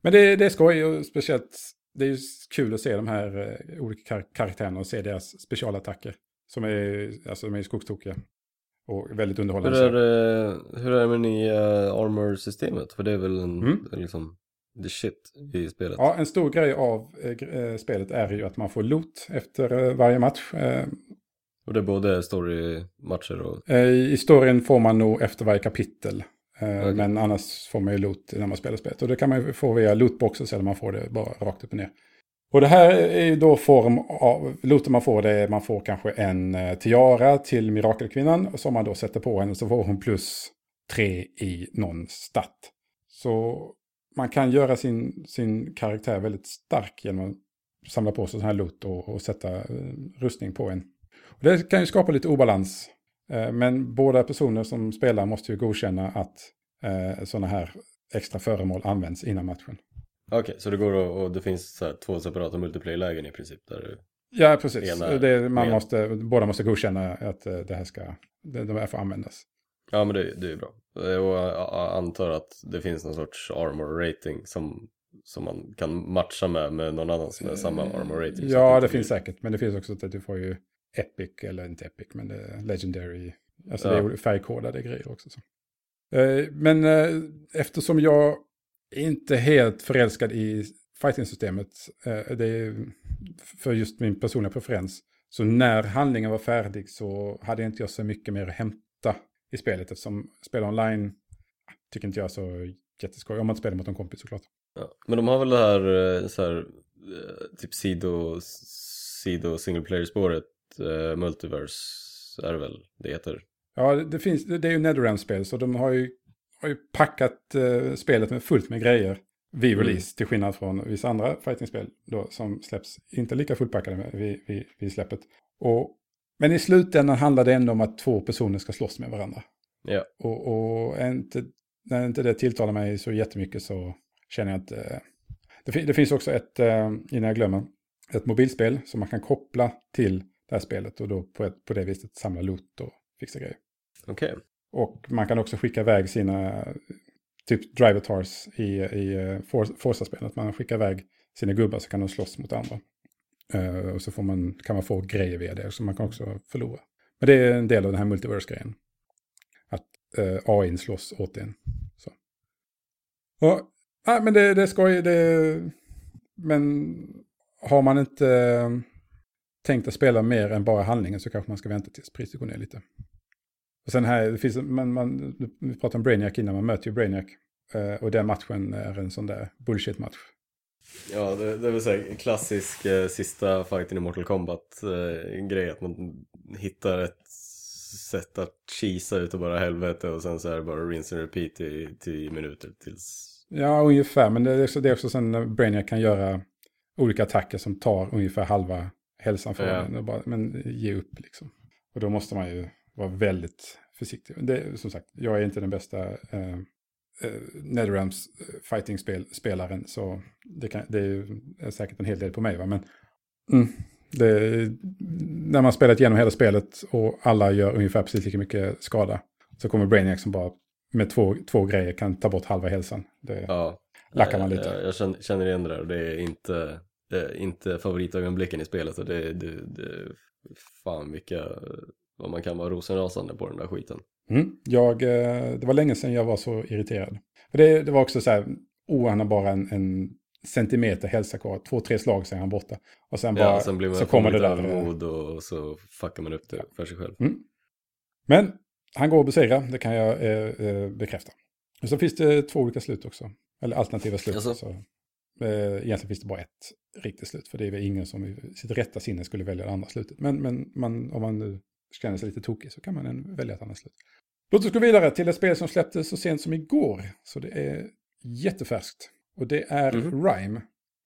Men det, det är skoj och speciellt, det är ju kul att se de här uh, olika kar karaktärerna och se deras specialattacker. Som är, alltså de är skogstokiga. Och väldigt underhållande. Hur är det, hur är det med nya armor-systemet? För det är väl en, mm. liksom, the shit i spelet. Ja, en stor grej av eh, spelet är ju att man får loot efter eh, varje match. Eh, och det är både story-matcher och... Eh, I storyn får man nog efter varje kapitel. Eh, okay. Men annars får man ju loot när man spelar spelet. Och det kan man ju få via lootboxes eller man får det bara rakt upp och ner. Och det här är ju då form av, looten man får det är, man får kanske en eh, tiara till mirakelkvinnan som man då sätter på henne så får hon plus tre i någon stat. Så man kan göra sin, sin karaktär väldigt stark genom att samla på sig sån här loot och, och sätta rustning på en. Det kan ju skapa lite obalans. Eh, men båda personer som spelar måste ju godkänna att eh, sådana här extra föremål används innan matchen. Okej, okay, så det går och, och det finns två separata multiplayer-lägen i princip? Där ja, precis. Det, man måste, båda måste godkänna att eh, det här ska, de här får användas. Ja, men det, det är bra. Och jag antar att det finns någon sorts armor rating som, som man kan matcha med, med någon annan som är samma armor rating. Ja, det finns säkert. Men det finns också att du får ju Epic, eller inte Epic, men det är Legendary. Alltså ja. det är färgkodade grejer också. Så. Eh, men eh, eftersom jag inte är helt förälskad i fighting-systemet, eh, det är för just min personliga preferens, så när handlingen var färdig så hade inte jag så mycket mer att hämta i spelet eftersom spela online tycker inte jag är så jätteskoj om man inte spelar mot en kompis såklart. Ja, men de har väl det här, så här typ sido, sido single player-spåret uh, Multiverse är det väl det heter. Ja, det, finns, det är ju Netherrealm-spel så de har ju, har ju packat uh, spelet med fullt med grejer vid mm. release mm. till skillnad från vissa andra fightingspel då, som släpps inte lika fullpackade vid, vid, vid släppet. Och, men i slutändan handlar det ändå om att två personer ska slåss med varandra. Ja. Och, och inte, när inte det tilltalar mig så jättemycket så känner jag att uh, det, det, finns också ett, innan jag glömmer, ett mobilspel som man kan koppla till det här spelet och då på, ett, på det viset samla loot och fixa grejer. Okej. Okay. Och man kan också skicka iväg sina typ drivatars i, i eh, Forza-spelet. Man skickar iväg sina gubbar så kan de slåss mot andra. Uh, och så får man, kan man få grejer via det, så man kan också förlora. Men det är en del av den här multiverse-grejen. Att uh, eh, AI slåss åt en. Så. Och, ah, men det, det är skoj, det, men har man inte tänkt att spela mer än bara handlingen så kanske man ska vänta tills priset går ner lite. Och sen här, det finns, man, man, vi pratade om Brainiac innan, man möter ju Brainiac. Eh, och den matchen är en sån där bullshit-match. Ja, det, det så en klassisk eh, sista fighten i Mortal Kombat-grej, eh, att man hittar ett sätt att cheesa ut och bara helvete och sen så är det bara rinse and repeat i tio minuter tills... Ja, ungefär, men det är också, det är också sen när Brainiac kan göra olika attacker som tar ungefär halva hälsan för ja. en. Bara, men ge upp liksom. Och då måste man ju vara väldigt försiktig. Det, som sagt, jag är inte den bästa eh, eh, Netherrealms eh, fighting-spelaren. Så det, kan, det är säkert en hel del på mig. Va? Men mm, det, när man spelat igenom hela spelet och alla gör ungefär precis lika mycket skada. Så kommer Brainiac som bara med två, två grejer kan ta bort halva hälsan. Det ja, lackar man lite. Jag, jag känner igen det där och det är inte inte favoritögonblicken i spelet och det, det, det fan vilka, vad man kan vara rosenrasande på den där skiten. Mm. Jag, eh, det var länge sedan jag var så irriterad. För det, det var också så här, oh han har bara en, en centimeter hälsa kvar, två, tre slag så är han borta. Och sen bara, ja, sen blir man så kommer det där. och så fuckar man upp det för sig själv. Mm. Men han går att besegra, det kan jag eh, eh, bekräfta. Och så finns det två olika slut också. Eller alternativa slut. Alltså. Så, egentligen finns det bara ett riktigt slut. För det är väl ingen som i sitt rätta sinne skulle välja det andra slutet. Men, men man, om man nu känner sig lite tokig så kan man välja ett annat slut. Låt oss gå vidare till ett spel som släpptes så sent som igår. Så det är jättefärskt. Och det är mm. Rime.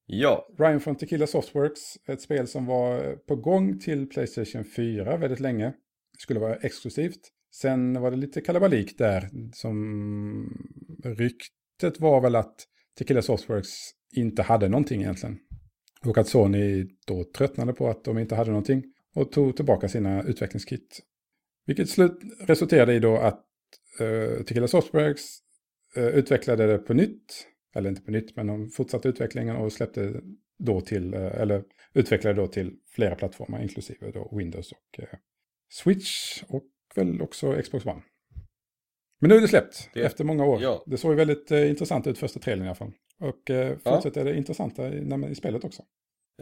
Ja. Rime från Tequila Softworks. Ett spel som var på gång till Playstation 4 väldigt länge. Det skulle vara exklusivt. Sen var det lite kalabalik där som ryktet var väl att Tequila Softworks inte hade någonting egentligen. Och att Sony då tröttnade på att de inte hade någonting och tog tillbaka sina utvecklingskit. Vilket slut resulterade i då att eh, uh, Tequila Softworks uh, eh, utvecklade det på nytt. Eller inte på nytt, men de fortsatte utvecklingen och släppte då till, uh, eller utvecklade då till flera plattformar, inklusive då Windows och Switch och väl också Xbox One. Men nu är det släppt det, efter många år. Ja. Det såg ju väldigt eh, intressant ut första trailern i alla fall. Och eh, fortsätter ja. det intressanta i, i spelet också.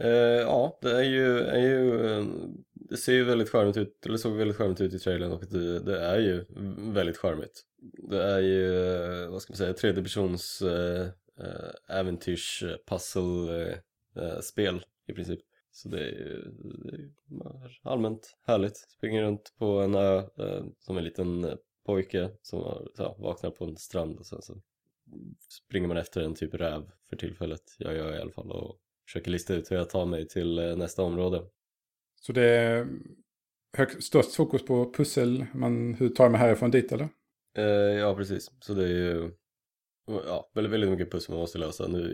Eh, ja, det är ju, är ju, eh, det ser ju väldigt charmigt ut, eller såg väldigt charmigt ut i trailern och det, det är ju väldigt charmigt. Det är ju, eh, vad ska man säga, tredje persons eh, äventyrs puzzle spel i princip. Så det är ju allmänt härligt. Springer runt på en ö som en liten pojke som har, vaknar på en strand och sen så springer man efter en typ räv för tillfället. Jag gör i alla fall och försöker lista ut hur jag tar mig till eh, nästa område. Så det är hög, störst fokus på pussel, man, hur tar mig härifrån dit eller? Eh, ja, precis. Så det är ju ja, väldigt, väldigt mycket pussel man måste lösa. Nu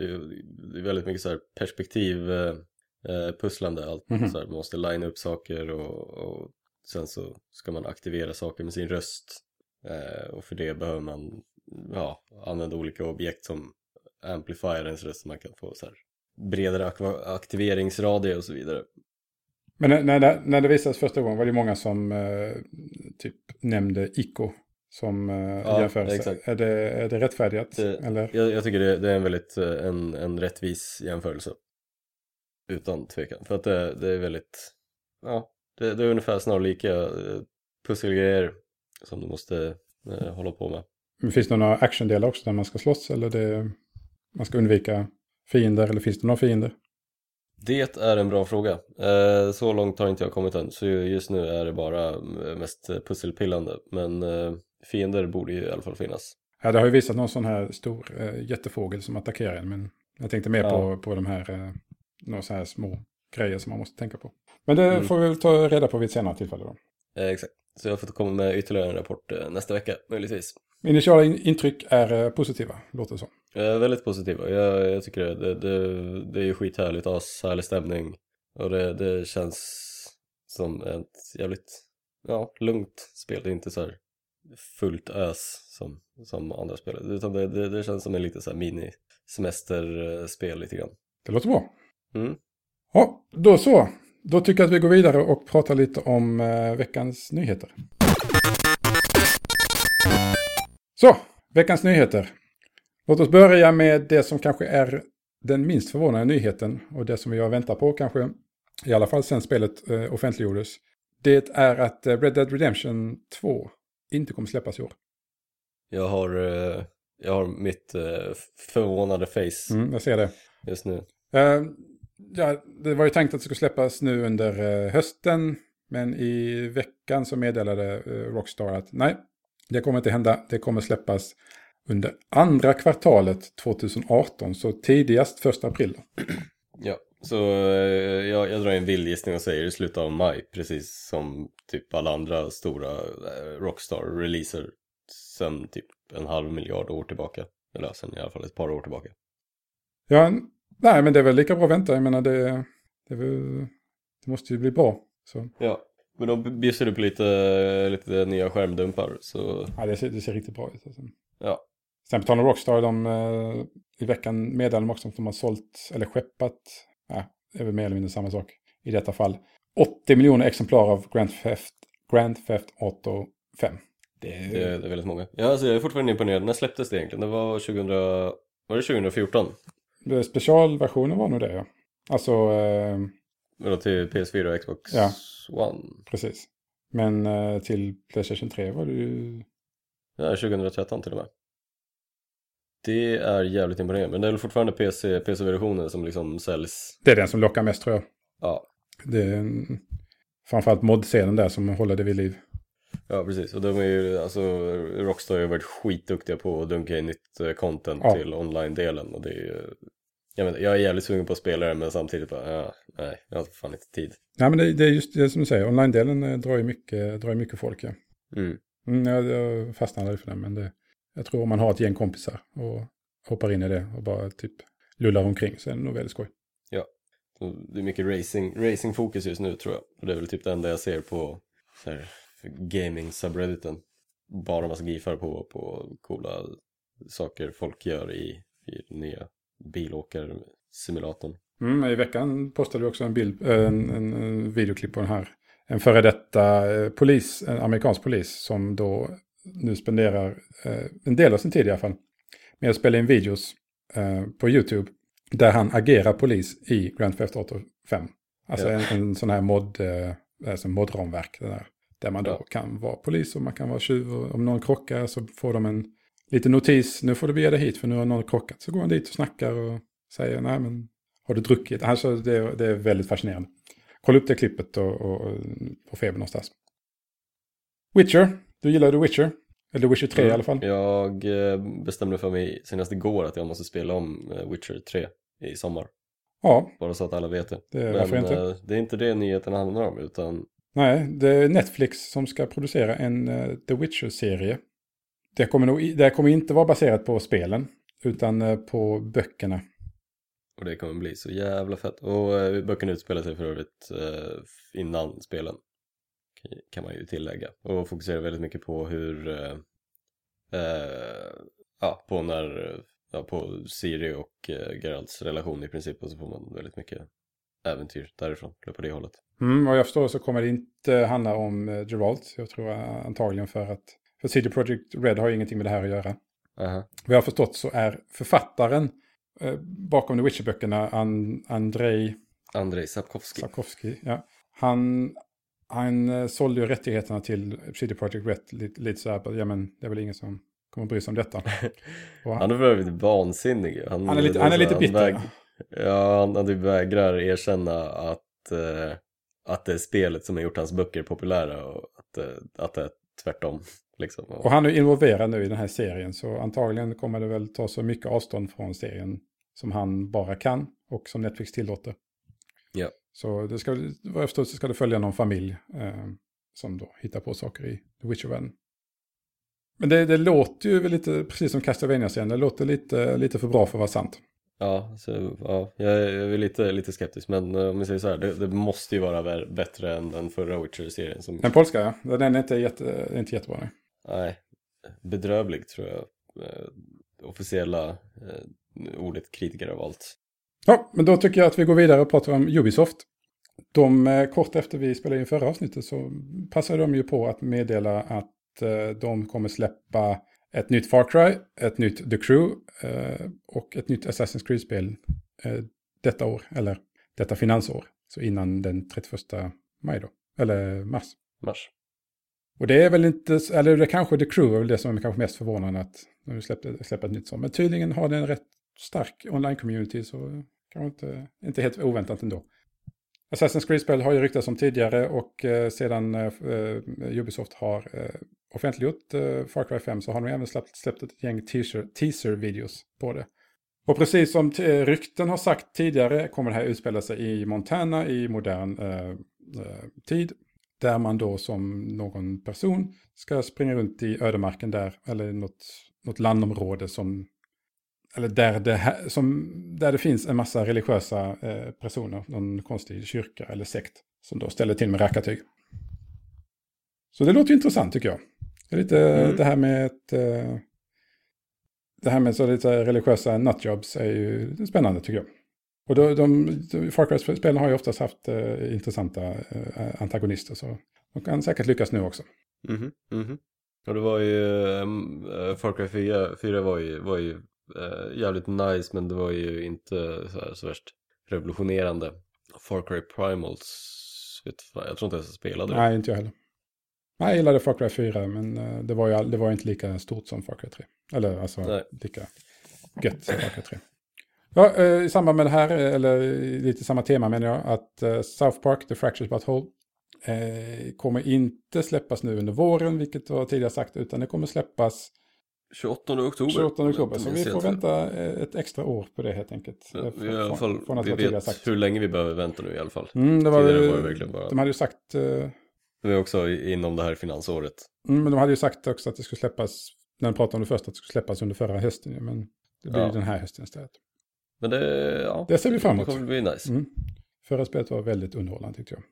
det är väldigt mycket så här perspektiv eh, eh pusslande. Allt, mm -hmm. så här, man måste linea upp saker och, och sen så ska man aktivera saker med sin röst. Eh, och för det behöver man ja, använda olika objekt som amplifierar ens röst så man kan få så här bredare aktiveringsradie och så vidare. Men när, när, det, när det visades första gången var det många som eh, typ nämnde Ico som eh, ja, jämförelse. Exakt. Är, det, är det rättfärdigat? Det, eller? Jag, jag, tycker det, det, är en väldigt eh, en, en rättvis jämförelse. Utan tvekan. För att det, det är väldigt, ja, det, det är ungefär snarlika eh, pusselgrejer som du måste eh, hålla på med. Men finns det några actiondelar också där man ska slåss eller det, man ska undvika fiender eller finns det några fiender? Det är en bra fråga. Eh, så långt har inte jag kommit än så just nu är det bara mest pusselpillande men eh, fiender borde ju i alla fall finnas. Ja, det har ju visat någon sån här stor eh, jättefågel som attackerar en men jag tänkte mer ja. på, på de här, eh, några så här små grejer som man måste tänka på. Men det mm. får vi väl ta reda på vid ett senare tillfälle då. Eh, exakt, så jag får komma med ytterligare en rapport eh, nästa vecka möjligtvis. Initiala intryck är eh, positiva, låter det som. Väldigt positiva. Jag, jag tycker det, det, det, det är ju skithärligt, ashärlig stämning. Och det, det känns som ett jävligt ja, lugnt spel. Det är inte så här fullt ös som, som andra spel. Utan det, det, det känns som en lite så här mini semesterspel lite grann. Det låter bra. Mm. Ja, då så. Då tycker jag att vi går vidare och pratar lite om eh, veckans nyheter. Så, veckans nyheter. Låt oss börja med det som kanske är den minst förvånande nyheten och det som vi har väntat på kanske, i alla fall sen spelet eh, offentliggjordes. Det är att eh, Red Dead Redemption 2 inte kommer släppas i år. Jag har, eh, jag har mitt förvånade face. Mm, jag ser det. Just nu. Ja, det var ju tänkt att det skulle släppas nu under uh, hösten. Men i veckan så meddelade uh, Rockstar att nej, det kommer inte hända. Det kommer släppas under andra kvartalet 2018, så tidigast första april. Ja, så eh, jag, jag drar en vild gissning och säger i slutet av maj, precis som typ alla andra stora eh, Rockstar-releaser sen typ en halv miljard år tillbaka. Eller sen i alla fall ett par år tillbaka. Ja, nej men det är väl lika bra att vänta. Jag menar det, det, väl, det måste ju bli bra. Så. Ja, men då bjussar du på lite, lite nya skärmdumpar så... Ja, det ser, det ser riktigt bra ut. Alltså. Ja. Sen på tal om Rockstar, de, eh, i veckan meddelade de också att de har sålt, eller skeppat, ja, det är väl mer eller mindre samma sak i detta fall, 80 miljoner exemplar av Grand Theft, Grand Theft Auto 5. Det är... det är, det är väldigt många. Ja, alltså jag är fortfarande imponerad. När släpptes det egentligen? Det var 2000... Var det 2014? Specialversionen var nog det, ja. Alltså... Eh... Till PS4 och Xbox ja. One? Precis. Men eh, till Playstation 3 var det ju... Ja, 2013 till och med. Det är jävligt imponerande, men det är väl fortfarande PC, PC-versionen som liksom säljs? Det är den som lockar mest tror jag. Ja. Det är en, framförallt mod-scenen där som håller det vid liv. Ja, precis. Och de är ju, alltså Rockstar har ju varit skitduktiga på att dunka in nytt eh, content ja. till online-delen. Och det är ju, jag, vet, jag är jävligt sugen på att spela det, men samtidigt bara, ja, nej, jag har fan inte tid. Nej, men det, det är just det som du säger, online-delen eh, drar ju mycket, drar mycket folk, ja. Mm. Mm, jag, jag fastnade för den, men det, jag tror om man har ett gäng kompisar och hoppar in i det och bara typ lullar omkring så är det nog väldigt skoj. Så Det är mycket racing, racing-fokus just nu tror jag. Och det är väl typ det enda jag ser på så här, gaming-subredditen. Bara massa gifar på, på coola saker folk gör i, i nya bilåkarsimulatorn. Mm, I veckan postade vi också en, bild, eh, en, en, en videoklipp på den här. En före detta eh, polis, en amerikansk polis som då nu spenderar eh, en del av sin tid i alla fall med att spela in videos på YouTube där han agerar polis i Grand Theft Auto 5. Alltså Ja. en, en sån här mod, alltså modramverk det där, där man då kan vara polis och man kan vara tjuv och om någon krockar så får de en liten notis, nu får du bege dig hit för nu har någon krockat. Så går han dit och snackar och säger nej men har du druckit? Alltså det, är- det är väldigt fascinerande. Kolla upp det klippet och, och, på Feber någonstans. Witcher, du gillar The Witcher? Eller Witcher 3 i alla fall. Jag eh, bestämde för mig senast igår att jag måste spela om eh, Witcher 3 i sommar. Ja, Bara så att alla vet det. det, varför Men inte? eh, det är inte det nyheten handlar om utan Nej, det är Netflix som ska producera en uh, The Witcher-serie. Det kommer, nog, det kommer inte vara baserat på spelen, utan uh, på böckerna. Och det kommer bli så jävla fett. Och uh, böckerna utspelar sig för övrigt innan spelen. Kan man ju tillägga. Och fokuserar väldigt mycket på hur... Ja, på när... Ja, på Siri och eh, Geralts relation i princip. Och så får man väldigt mycket äventyr därifrån. Eller på det hållet. Mm, vad jag förstår så kommer det inte handla om eh, Geralt. Jag tror antagligen för att... För CD Projekt Red har ju ingenting med det här att göra. Aha. Vad jag har förstått så är författaren eh, bakom The Witcher-böckerna An, Andrei Andrei Sapkowski. Sarkovsky. Ja. Han, han eh, sålde ju rättigheterna till CD Projekt Red lite, lite så här. Ja men det är väl ingen som kommer att bry sig om detta. *laughs* Och Han är övrigt vansinnig. Han är lite, han är lite bitter. väg- Ja, han, han typ vägrar erkänna att, eh, att det är spelet som har gjort hans böcker populära och att, eh, att det är tvärtom. Liksom. Och han är involverad nu i den här serien så antagligen kommer det väl ta så mycket avstånd från serien som han bara kan och som Netflix tillåter. Ja. Så det ska, vad jag förstår så ska det följa någon familj eh, som då hittar på saker i The Witcher-världen. Men det, det låter ju lite, precis som Castlevania-serien, det låter lite, lite för bra för att vara sant. Ja, så, ja jag, är- lite, lite skeptisk men eh, om vi säger så här, det, det måste ju vara bättre än den förra Witcher-serien som, Den polska, ja. Den är inte, jätte, inte jättebra. Nej. nej, bedrövlig tror jag. Eh, officiella eh, ordet kritiker av allt. Ja, men då tycker jag att vi går vidare och pratar om Ubisoft. De, kort efter vi spelade in förra avsnittet så passade de ju på att meddela att de kommer släppa ett nytt Far Cry, ett nytt The Crew eh, och ett nytt Assassin's Creed-spel eh, detta år, eller detta finansår. Så innan den 31 maj då, eller mars. Mars. Och det är väl inte, eller det kanske The Crew är väl det som är kanske mest förvånande att de släppte, släpper ett nytt sånt. Men tydligen har den en rätt stark online-community så kanske inte, inte helt oväntat ändå. Assassin's Creed-spel har ju ryktats om tidigare och eh, sedan eh, eh Ubisoft har eh, offentliggjort eh, Far Cry 5 så har de även släppt, släppt ett gäng teaser- teaser-videos på det. Och precis som eh, rykten har sagt tidigare kommer det här utspela sig i Montana i modern eh, eh, tid. Där man då som någon person ska springa runt i ödemarken där, eller något, något landområde som, eller där det, här, som, där det finns en massa religiösa eh, personer, någon konstig kyrka eller sekt, som då ställer till med rackartyg. Så det låter ju intressant tycker jag. Det är lite Mm. det här med ett, eh, det här med så lite religiösa nutjobs är ju spännande tycker jag. Och då, de, de, Far Cry-spelen har ju oftast haft eh, intressanta eh, antagonister så de kan säkert lyckas nu också. Mhm, mhm. Och det var ju, um, Far Cry 4, 4 var ju, var ju eh, jävligt nice men det var ju inte så, här, så värst revolutionerande. Far Cry Primals, vet jag tror inte ens jag spelade det. Nej, inte jag heller. Nej, jag gillade Far Cry 4 men eh, det var ju det var inte lika stort som Far Cry 3. Eller alltså Nej. lika gött som Far Cry 3. Ja, eh, i samband med det här, eh, eller lite samma tema menar jag, att South Park, The Fractured But Whole, kommer inte släppas nu under våren, vilket var tidigare sagt, utan det kommer släppas 28 oktober. 28 oktober. Så vi får vänta eh, ett extra år på det helt enkelt. Ja, Eh, vi, i alla fall, från att vi vet sagt. hur länge vi behöver vänta nu i alla fall. Mm, det var, Tidigare var det verkligen bara... De hade ju sagt, eh, Det är också inom det här finansåret. Mm, men de hade ju sagt också att det skulle släppas, när de pratade om det först, att det skulle släppas under förra hösten. Men det blir Ja. den här hösten istället. Men det, ja. Det ser vi fram emot. Det kommer bli nice. Mm. Förra spelet var väldigt underhållande tyckte jag.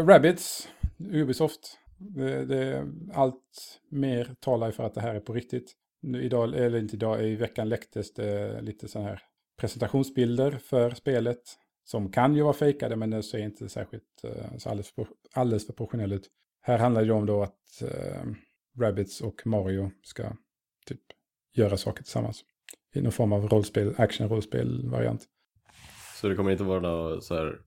Uh, Rabbids, Ubisoft. Det, det, allt mer talar för att det här är på riktigt. Nu idag, eller inte idag, i veckan läcktes det lite sådana här presentationsbilder för spelet. Som kan ju vara fejkade men det ser inte särskilt eh, så alldeles, för- alldeles för professionell ut. Här handlar det ju om då att uh, Rabbits och Mario ska typ göra saker tillsammans. I någon form av rollspel, action-rollspel-variant. Så det kommer inte vara några så här,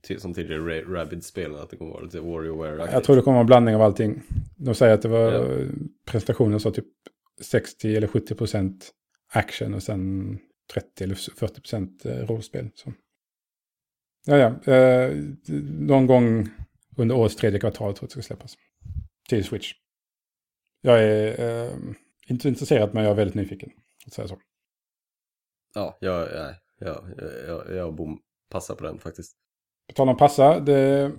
till, som tidigare Ra- Rabbids-spelen, att det kommer vara lite WarioWare Jag tror det kommer vara en blandning av allting. De säger att det var Ja. presentationen så typ 60 eller 70 procent action och sen 30 eller 40 procent eh, rollspel. Så. Ja, ja. Eh, någon gång under årets tredje kvartal tror jag att det ska släppas. Till Switch. Jag är eh, inte intresserad men jag är väldigt nyfiken. Att säga så. Ja, jag, nej, jag, jag, jag bom, passa på den faktiskt. På tal om passa, det,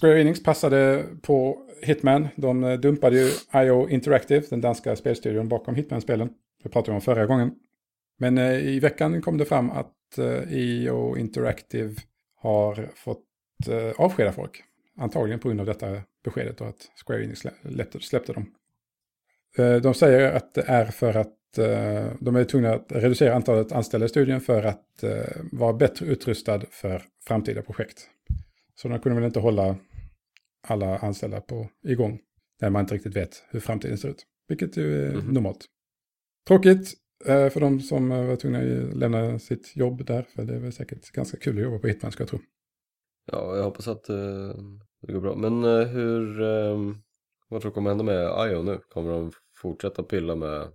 Square Enix passade på Hitman. De dumpade ju IO Interactive, den danska spelstudion bakom Hitman-spelen. Det pratade vi om förra gången. Men eh, i veckan kom det fram att eh, IO Interactive har fått eh, avskeda folk. Antagligen på grund av detta beskedet och att Square Enix släppte dem. Eh, de säger att det är för att eh, de är tvungna att reducera antalet anställda i studien för att eh, vara bättre utrustad för framtida projekt. Så de kunde väl inte hålla alla anställda på igång när man inte riktigt vet hur framtiden ser ut. Vilket ju är Mhm. normalt. Tråkigt för de som var tvungna att lämna sitt jobb där. För det är väl säkert ganska kul att jobba på Hitman ska jag tro. Ja, jag hoppas att det går bra. Men hur, eh, vad tror du kommer hända med IO nu? Kommer de fortsätta pilla med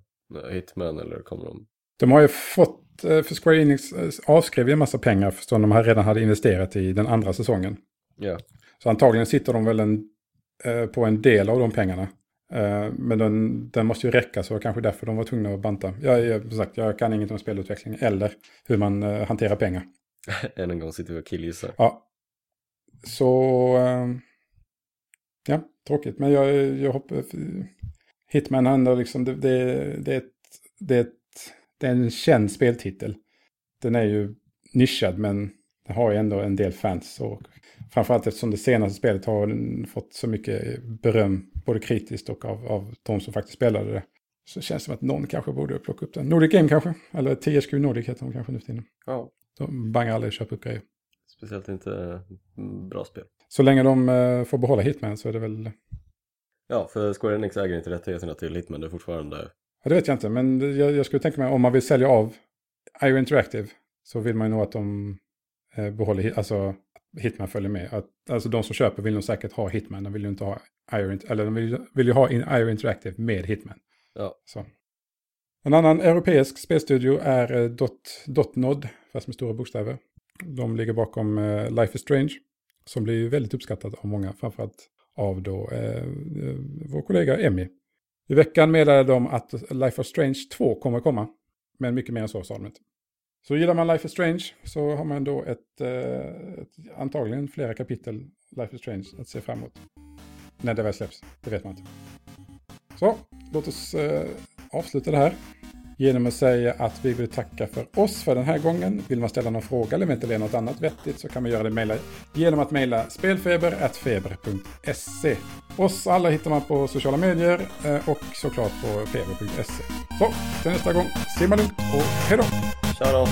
Hitman eller kommer de? De har ju fått, eh, för Square Enix eh, avskrev ju en massa pengar som de här redan hade investerat i den andra säsongen. Ja, Så antagligen sitter de väl en, eh, på en del av de pengarna. Men den, den måste ju räcka så kanske därför de var tvungna att banta. Jag, jag, sagt, jag kan inget om spelutveckling eller hur man hanterar pengar. *laughs* än en gång sitter vi och killgissar. Ja. Så... ja, tråkigt. Men jag, jag hoppas... Hitman handlar liksom... Det, det, det, är ett, det, är ett, det är en känd speltitel. Den är ju nischad men den har ju ändå en del fans. Och framförallt eftersom det senaste spelet har fått så mycket beröm. Både kritiskt och av, av de som faktiskt spelade det. Så känns det som att någon kanske borde plocka upp den. Nordic Game kanske? Eller THQ Nordic heter de kanske nu för tiden. Ja, De bangar aldrig köpa upp grejer. speciellt inte mm, bra spel. Så länge de eh, får behålla Hitman så är det väl... Ja, för Square Enix äger inte rättigheterna till Hitman, det är fortfarande... Ja, det vet jag inte, men jag, jag skulle tänka mig om man vill sälja av IO Interactive så vill man ju nog att de eh, behåller, alltså Hitman följer med. Att, alltså de som köper vill nog säkert ha Hitman, de vill ju inte ha IO, eller de vill, vill ju ha in IO Interactive med Hitman. Ja, Så. En annan europeisk spelstudio är eh, Dot, Dotnod, fast med stora bokstäver. De ligger bakom Life is Strange, som blir väldigt uppskattat av många, framförallt av då eh, eh, vår kollega Emmy. I veckan meddelade de att Life of Strange 2 kommer komma, men mycket mer än så sa de inte. Så gillar man Life is Strange så har man då ett, eh, ett antagligen flera kapitel Life is Strange att se fram emot. När det väl släpps, det vet man inte. Så, låt oss eh, avsluta det här genom att säga att vi vill tacka för oss för den här gången. Vill man ställa någon fråga eller ventilera något annat vettigt så kan man göra det mejla, genom att mejla spelfeber.feber.se. Oss alla hittar man på sociala medier eh, och såklart på feber.se. Så, till nästa gång, simma lugnt och hej då! tja då!